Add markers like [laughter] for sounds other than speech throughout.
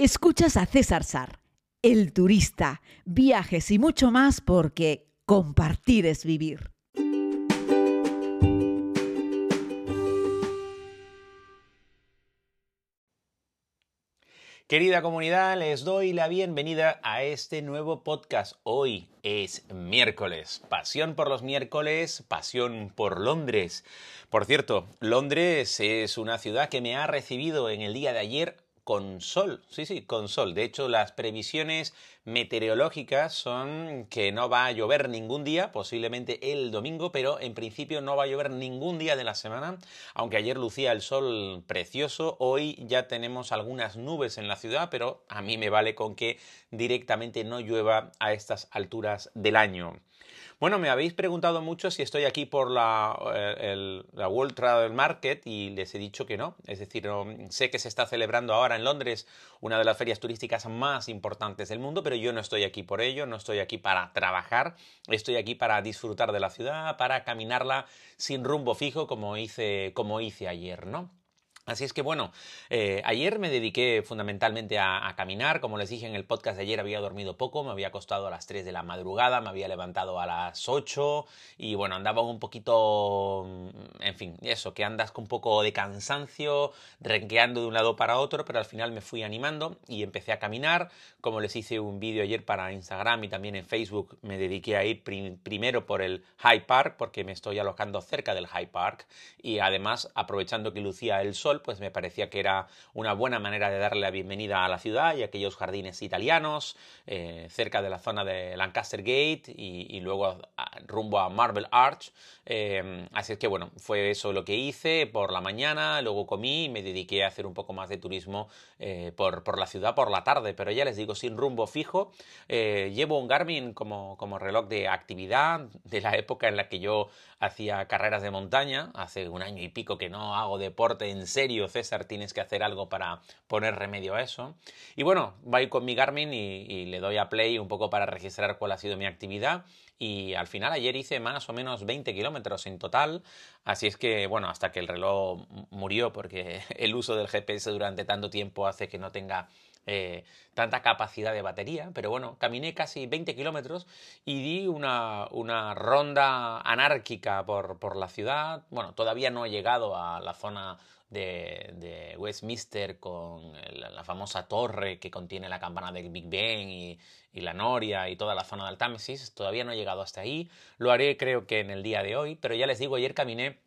Escuchas a César Sar, el turista, viajes y mucho más porque compartir es vivir. Querida comunidad, les doy la bienvenida a este nuevo podcast. Hoy es miércoles. Pasión por los miércoles, pasión por Londres. Por cierto, Londres es una ciudad que me ha recibido en el día de ayer con sol, sí, sí, con sol. De hecho, las previsiones meteorológicas son que no va a llover ningún día, posiblemente el domingo, pero en principio no va a llover ningún día de la semana, aunque ayer lucía el sol precioso, hoy ya tenemos algunas nubes en la ciudad, pero a mí me vale con que directamente no llueva a estas alturas del año. Bueno, me habéis preguntado mucho si estoy aquí por la, eh, la, World Travel Market y les he dicho que no. Es decir, sé que se está celebrando ahora en Londres una de las ferias turísticas más importantes del mundo, pero yo no estoy aquí por ello, no estoy aquí para trabajar, estoy aquí para disfrutar de la ciudad, para caminarla sin rumbo fijo como hice, como hice ayer, ¿no? Así es que bueno, eh, ayer me dediqué fundamentalmente a, caminar, como les dije en el podcast de ayer había dormido poco, me había acostado a las 3 de la madrugada, me había levantado a las 8 y bueno, andaba un poquito, mm, en fin, eso, que andas con un poco de cansancio, renqueando de un lado para otro, pero al final me fui animando y empecé a caminar, como les hice un vídeo ayer para Instagram y también en Facebook, me dediqué a ir primero por el High Park, porque me estoy alojando cerca del High Park y además aprovechando que lucía el sol, pues me parecía que era una buena manera de darle la bienvenida a la ciudad y aquellos jardines italianos eh, cerca de la zona de Lancaster Gate y, luego rumbo a Marble Arch. Eh, así es que bueno, fue eso lo que hice por la mañana, luego comí y me dediqué a hacer un poco más de turismo eh, por, por, la ciudad por la tarde, pero ya les digo, sin rumbo fijo. llevo un Garmin como, como reloj de actividad de la época en la que yo hacía carreras de montaña, hace un año y pico que no hago deporte en serio César, tienes que hacer algo para poner remedio a eso. Y bueno, voy con mi Garmin y, le doy a play un poco para registrar cuál ha sido mi actividad. Y al final ayer hice más o menos 20 kilómetros en total. Así es que, bueno, hasta que el reloj murió, porque [laughs] el uso del GPS durante tanto tiempo hace que no tenga eh, tanta capacidad de batería, pero bueno, caminé casi 20 kilómetros y di una, una ronda anárquica por, por, la ciudad. Bueno, todavía no he llegado a la zona de, Westminster con la, famosa torre que contiene la campana del Big Ben y, la Noria y toda la zona del Támesis. Todavía no he llegado hasta ahí. Lo haré creo que en el día de hoy, pero ya les digo, ayer caminé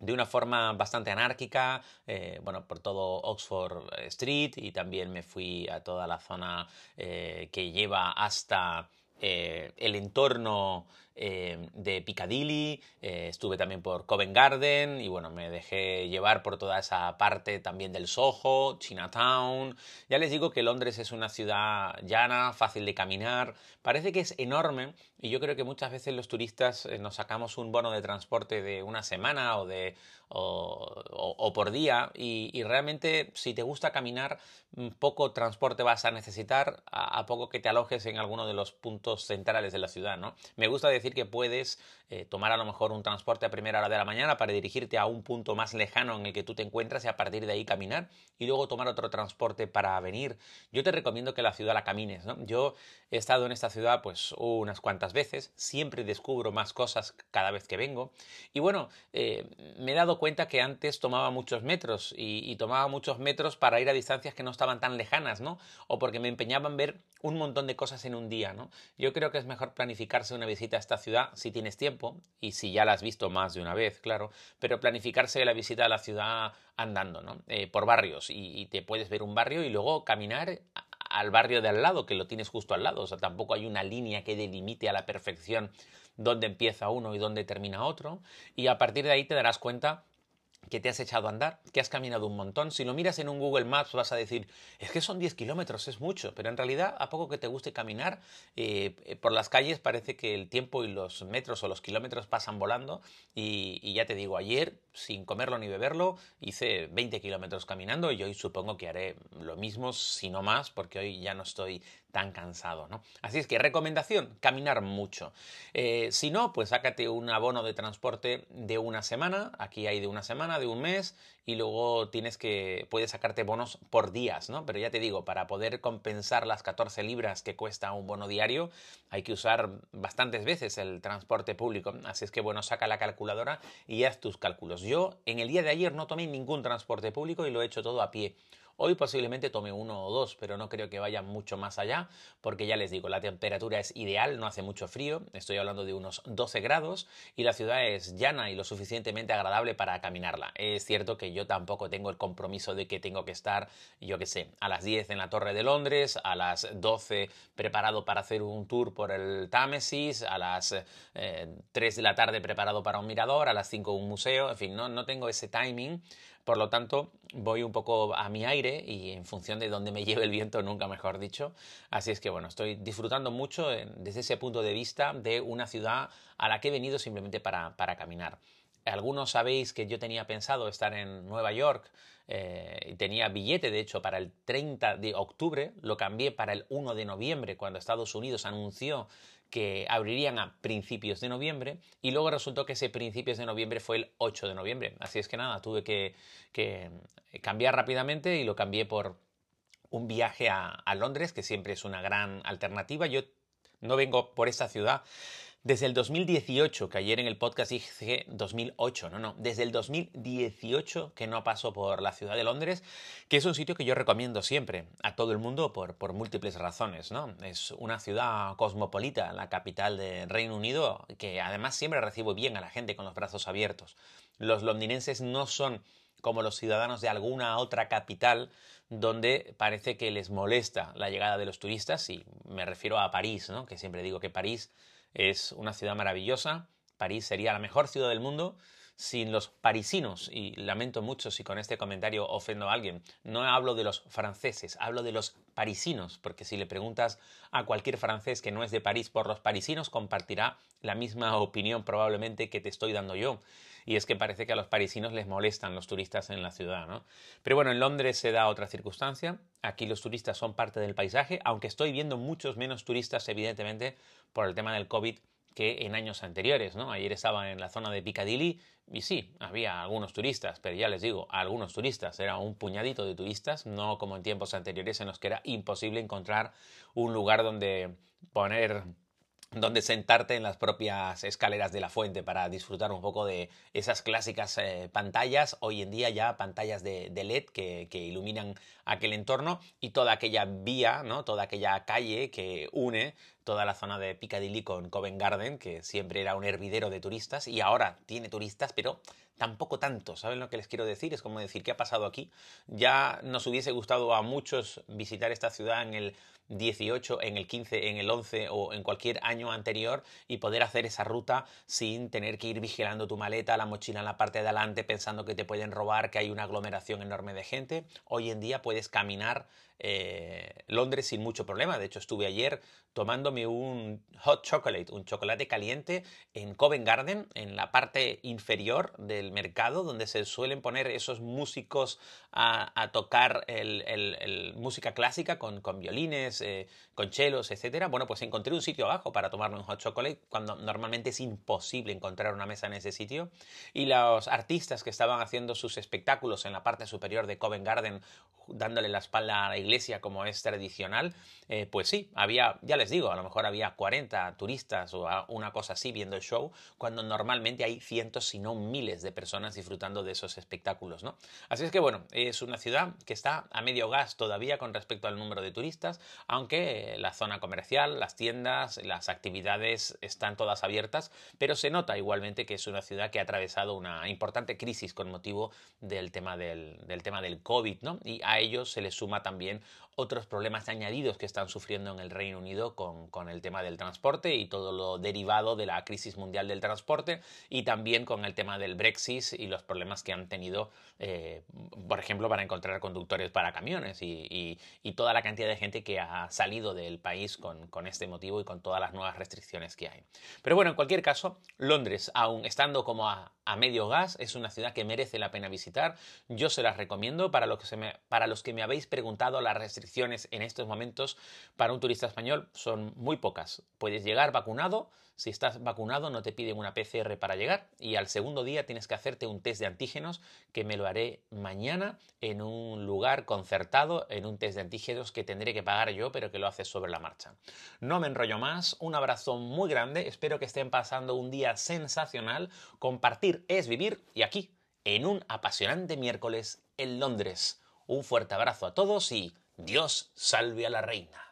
de una forma bastante anárquica, eh, bueno, por todo Oxford Street y también me fui a toda la zona eh, que lleva hasta eh, el entorno eh, de Piccadilly, eh, estuve también por Covent Garden y bueno, me dejé llevar por toda esa parte también del Soho, Chinatown. Ya les digo que Londres es una ciudad llana, fácil de caminar, parece que es enorme y yo creo que muchas veces los turistas nos sacamos un bono de transporte de una semana o de o, por día y, realmente si te gusta caminar mm, poco transporte vas a necesitar a, poco que te alojes en alguno de los puntos centrales de la ciudad, ¿no? Me gusta decir que puedes eh, tomar a lo mejor un transporte a primera hora de la mañana para dirigirte a un punto más lejano en el que tú te encuentras y a partir de ahí caminar y luego tomar otro transporte para venir. Yo te recomiendo que la ciudad la camines. Yo he estado en esta ciudad pues unas cuantas veces, siempre descubro más cosas cada vez que vengo y bueno, eh, me he dado cuenta que antes tomaba muchos metros y, tomaba muchos metros para ir a distancias que no estaban tan lejanas, ¿no? O porque me empeñaba en ver un montón de cosas en un día, ¿no? Yo creo que es mejor planificarse una visita a esta ciudad si tienes tiempo y si ya la has visto más de una vez, claro, pero planificarse la visita a la ciudad andando, ¿no? Eh, por barrios y, te puedes ver un barrio y luego caminar al barrio de al lado, que lo tienes justo al lado, o sea, tampoco hay una línea que delimite a la perfección dónde empieza uno y dónde termina otro, y a partir de ahí te darás cuenta que te has echado a andar, que has caminado un montón. Si lo miras en un Google Maps vas a decir, es que son 10 kilómetros, es mucho, pero en realidad a poco que te guste caminar eh, por las calles parece que el tiempo y los metros o los kilómetros pasan volando y, ya te digo, ayer sin comerlo ni beberlo hice 20 kilómetros caminando y hoy supongo que haré lo mismo, si no más, porque hoy ya no estoy tan cansado, ¿no? Así es que recomendación, caminar mucho. Eh, si no, pues sácate un abono de transporte de una semana, aquí hay de una semana, de un mes, y luego tienes que, puedes sacarte bonos por días, ¿no? Pero ya te digo, para poder compensar las 14 libras que cuesta un bono diario, hay que usar bastantes veces el transporte público. Así es que, bueno, saca la calculadora y haz tus cálculos. Yo en el día de ayer no tomé ningún transporte público y lo he hecho todo a pie. Hoy posiblemente tome uno o dos, pero no creo que vaya mucho más allá, porque ya les digo, la temperatura es ideal, no hace mucho frío, estoy hablando de unos 12 grados, y la ciudad es llana y lo suficientemente agradable para caminarla. Es cierto que yo tampoco tengo el compromiso de que tengo que estar, yo qué sé, a las 10 en la Torre de Londres, a las 12 preparado para hacer un tour por el Támesis, a las 3 eh, de la tarde preparado para un mirador, a las 5 un museo, en fin, no, no tengo ese timing por lo tanto, voy un poco a mi aire y en función de dónde me [laughs] lleve el viento, nunca mejor dicho. Así es que bueno, estoy disfrutando mucho desde ese punto de vista de una ciudad a la que he venido simplemente para, caminar. Algunos sabéis que yo tenía pensado estar en Nueva York eh, y tenía billete, de hecho, para el 30 de octubre, lo cambié para el 1 de noviembre, cuando Estados Unidos anunció que abrirían a principios de noviembre y luego resultó que ese principios de noviembre fue el 8 de noviembre. Así es que nada, tuve que, cambiar rápidamente y lo cambié por un viaje a, a Londres, que siempre es una gran alternativa. Yo no vengo por esta ciudad desde el 2018, que ayer en el podcast dije 2008, no, no, desde el 2018 que no paso por la ciudad de Londres, que es un sitio que yo recomiendo siempre a todo el mundo por, por múltiples razones, ¿no? Es una ciudad cosmopolita, la capital del Reino Unido, que además siempre recibe bien a la gente con los brazos abiertos. Los londinenses no son como los ciudadanos de alguna otra capital donde parece que les molesta la llegada de los turistas, y me refiero a París, ¿no? que siempre digo que París es una ciudad maravillosa. París sería la mejor ciudad del mundo sin los parisinos, y lamento mucho si con este comentario ofendo a alguien, no hablo de los franceses, hablo de los parisinos, porque si le preguntas a cualquier francés que no es de París por los parisinos, compartirá la misma opinión probablemente que te estoy dando yo. Y es que parece que a los parisinos les molestan los turistas en la ciudad, ¿no? Pero bueno, en Londres se da otra circunstancia. Aquí los turistas son parte del paisaje, aunque estoy viendo muchos menos turistas, evidentemente, por el tema del COVID que en años anteriores, ¿no? Ayer estaba en la zona de Piccadilly y sí, había algunos turistas, pero ya les digo, algunos turistas, era un puñadito de turistas, no como en tiempos anteriores en los que era imposible encontrar un lugar donde poner donde sentarte en las propias escaleras de la fuente para disfrutar un poco de esas clásicas eh, pantallas, hoy en día ya pantallas de, LED que, que, iluminan aquel entorno y toda aquella vía, ¿no? toda aquella calle que une toda la zona de Piccadilly con Covent Garden, que siempre era un hervidero de turistas y ahora tiene turistas, pero tampoco tanto. ¿Saben lo que les quiero decir? Es como decir, ¿qué ha pasado aquí? Ya nos hubiese gustado a muchos visitar esta ciudad en el 18, en el 15, en el 11 o en cualquier año anterior y poder hacer esa ruta sin tener que ir vigilando tu maleta, la mochila en la parte de adelante pensando que te pueden robar, que hay una aglomeración enorme de gente. Hoy en día puedes caminar eh, Londres sin mucho problema. De hecho, estuve ayer tomándome un hot chocolate, un chocolate caliente en Covent Garden, en la parte inferior del mercado, donde se suelen poner esos músicos a, tocar música clásica con, con violines, eh, con chelos, etc. Bueno, pues encontré un sitio abajo para tomarme un hot chocolate, cuando normalmente es imposible encontrar una mesa en ese sitio. Y los artistas que estaban haciendo sus espectáculos en la parte superior de Covent Garden, dándole la espalda a la iglesia como es tradicional, eh, pues sí, había, ya les digo, a lo mejor había 40 turistas o una cosa así viendo el show, cuando normalmente hay cientos, si no miles de personas disfrutando de esos espectáculos, ¿no? Así es que bueno, es una ciudad que está a medio gas todavía con respecto al número de turistas, aunque la zona comercial, las tiendas, las actividades están todas abiertas, pero se nota igualmente que es una ciudad que ha atravesado una importante crisis con motivo del tema del, del tema del COVID, ¿no? Y a ello se le suma también otros problemas añadidos que están sufriendo en el Reino Unido con, el tema del transporte y todo lo derivado de la crisis mundial del transporte y también con el tema del Brexit y los problemas que han tenido, eh, por ejemplo, para encontrar conductores para camiones y, toda la cantidad de gente que ha salido del país con, con este motivo y con todas las nuevas restricciones que hay. Pero bueno, en cualquier caso, Londres, aún estando como a, a medio gas, es una ciudad que merece la pena visitar. Yo se las recomiendo para los que, me, para los que me habéis preguntado las restricciones en estos momentos para un turista español son muy pocas. Puedes llegar vacunado, si estás vacunado no te piden una PCR para llegar y al segundo día tienes que hacerte un test de antígenos que me lo haré mañana en un lugar concertado, en un test de antígenos que tendré que pagar yo, pero que lo haces sobre la marcha. No me enrollo más, un abrazo muy grande, espero que estén pasando un día sensacional, compartir es vivir y aquí, en un apasionante miércoles en Londres. Un fuerte abrazo a todos y Dios salve a la reina.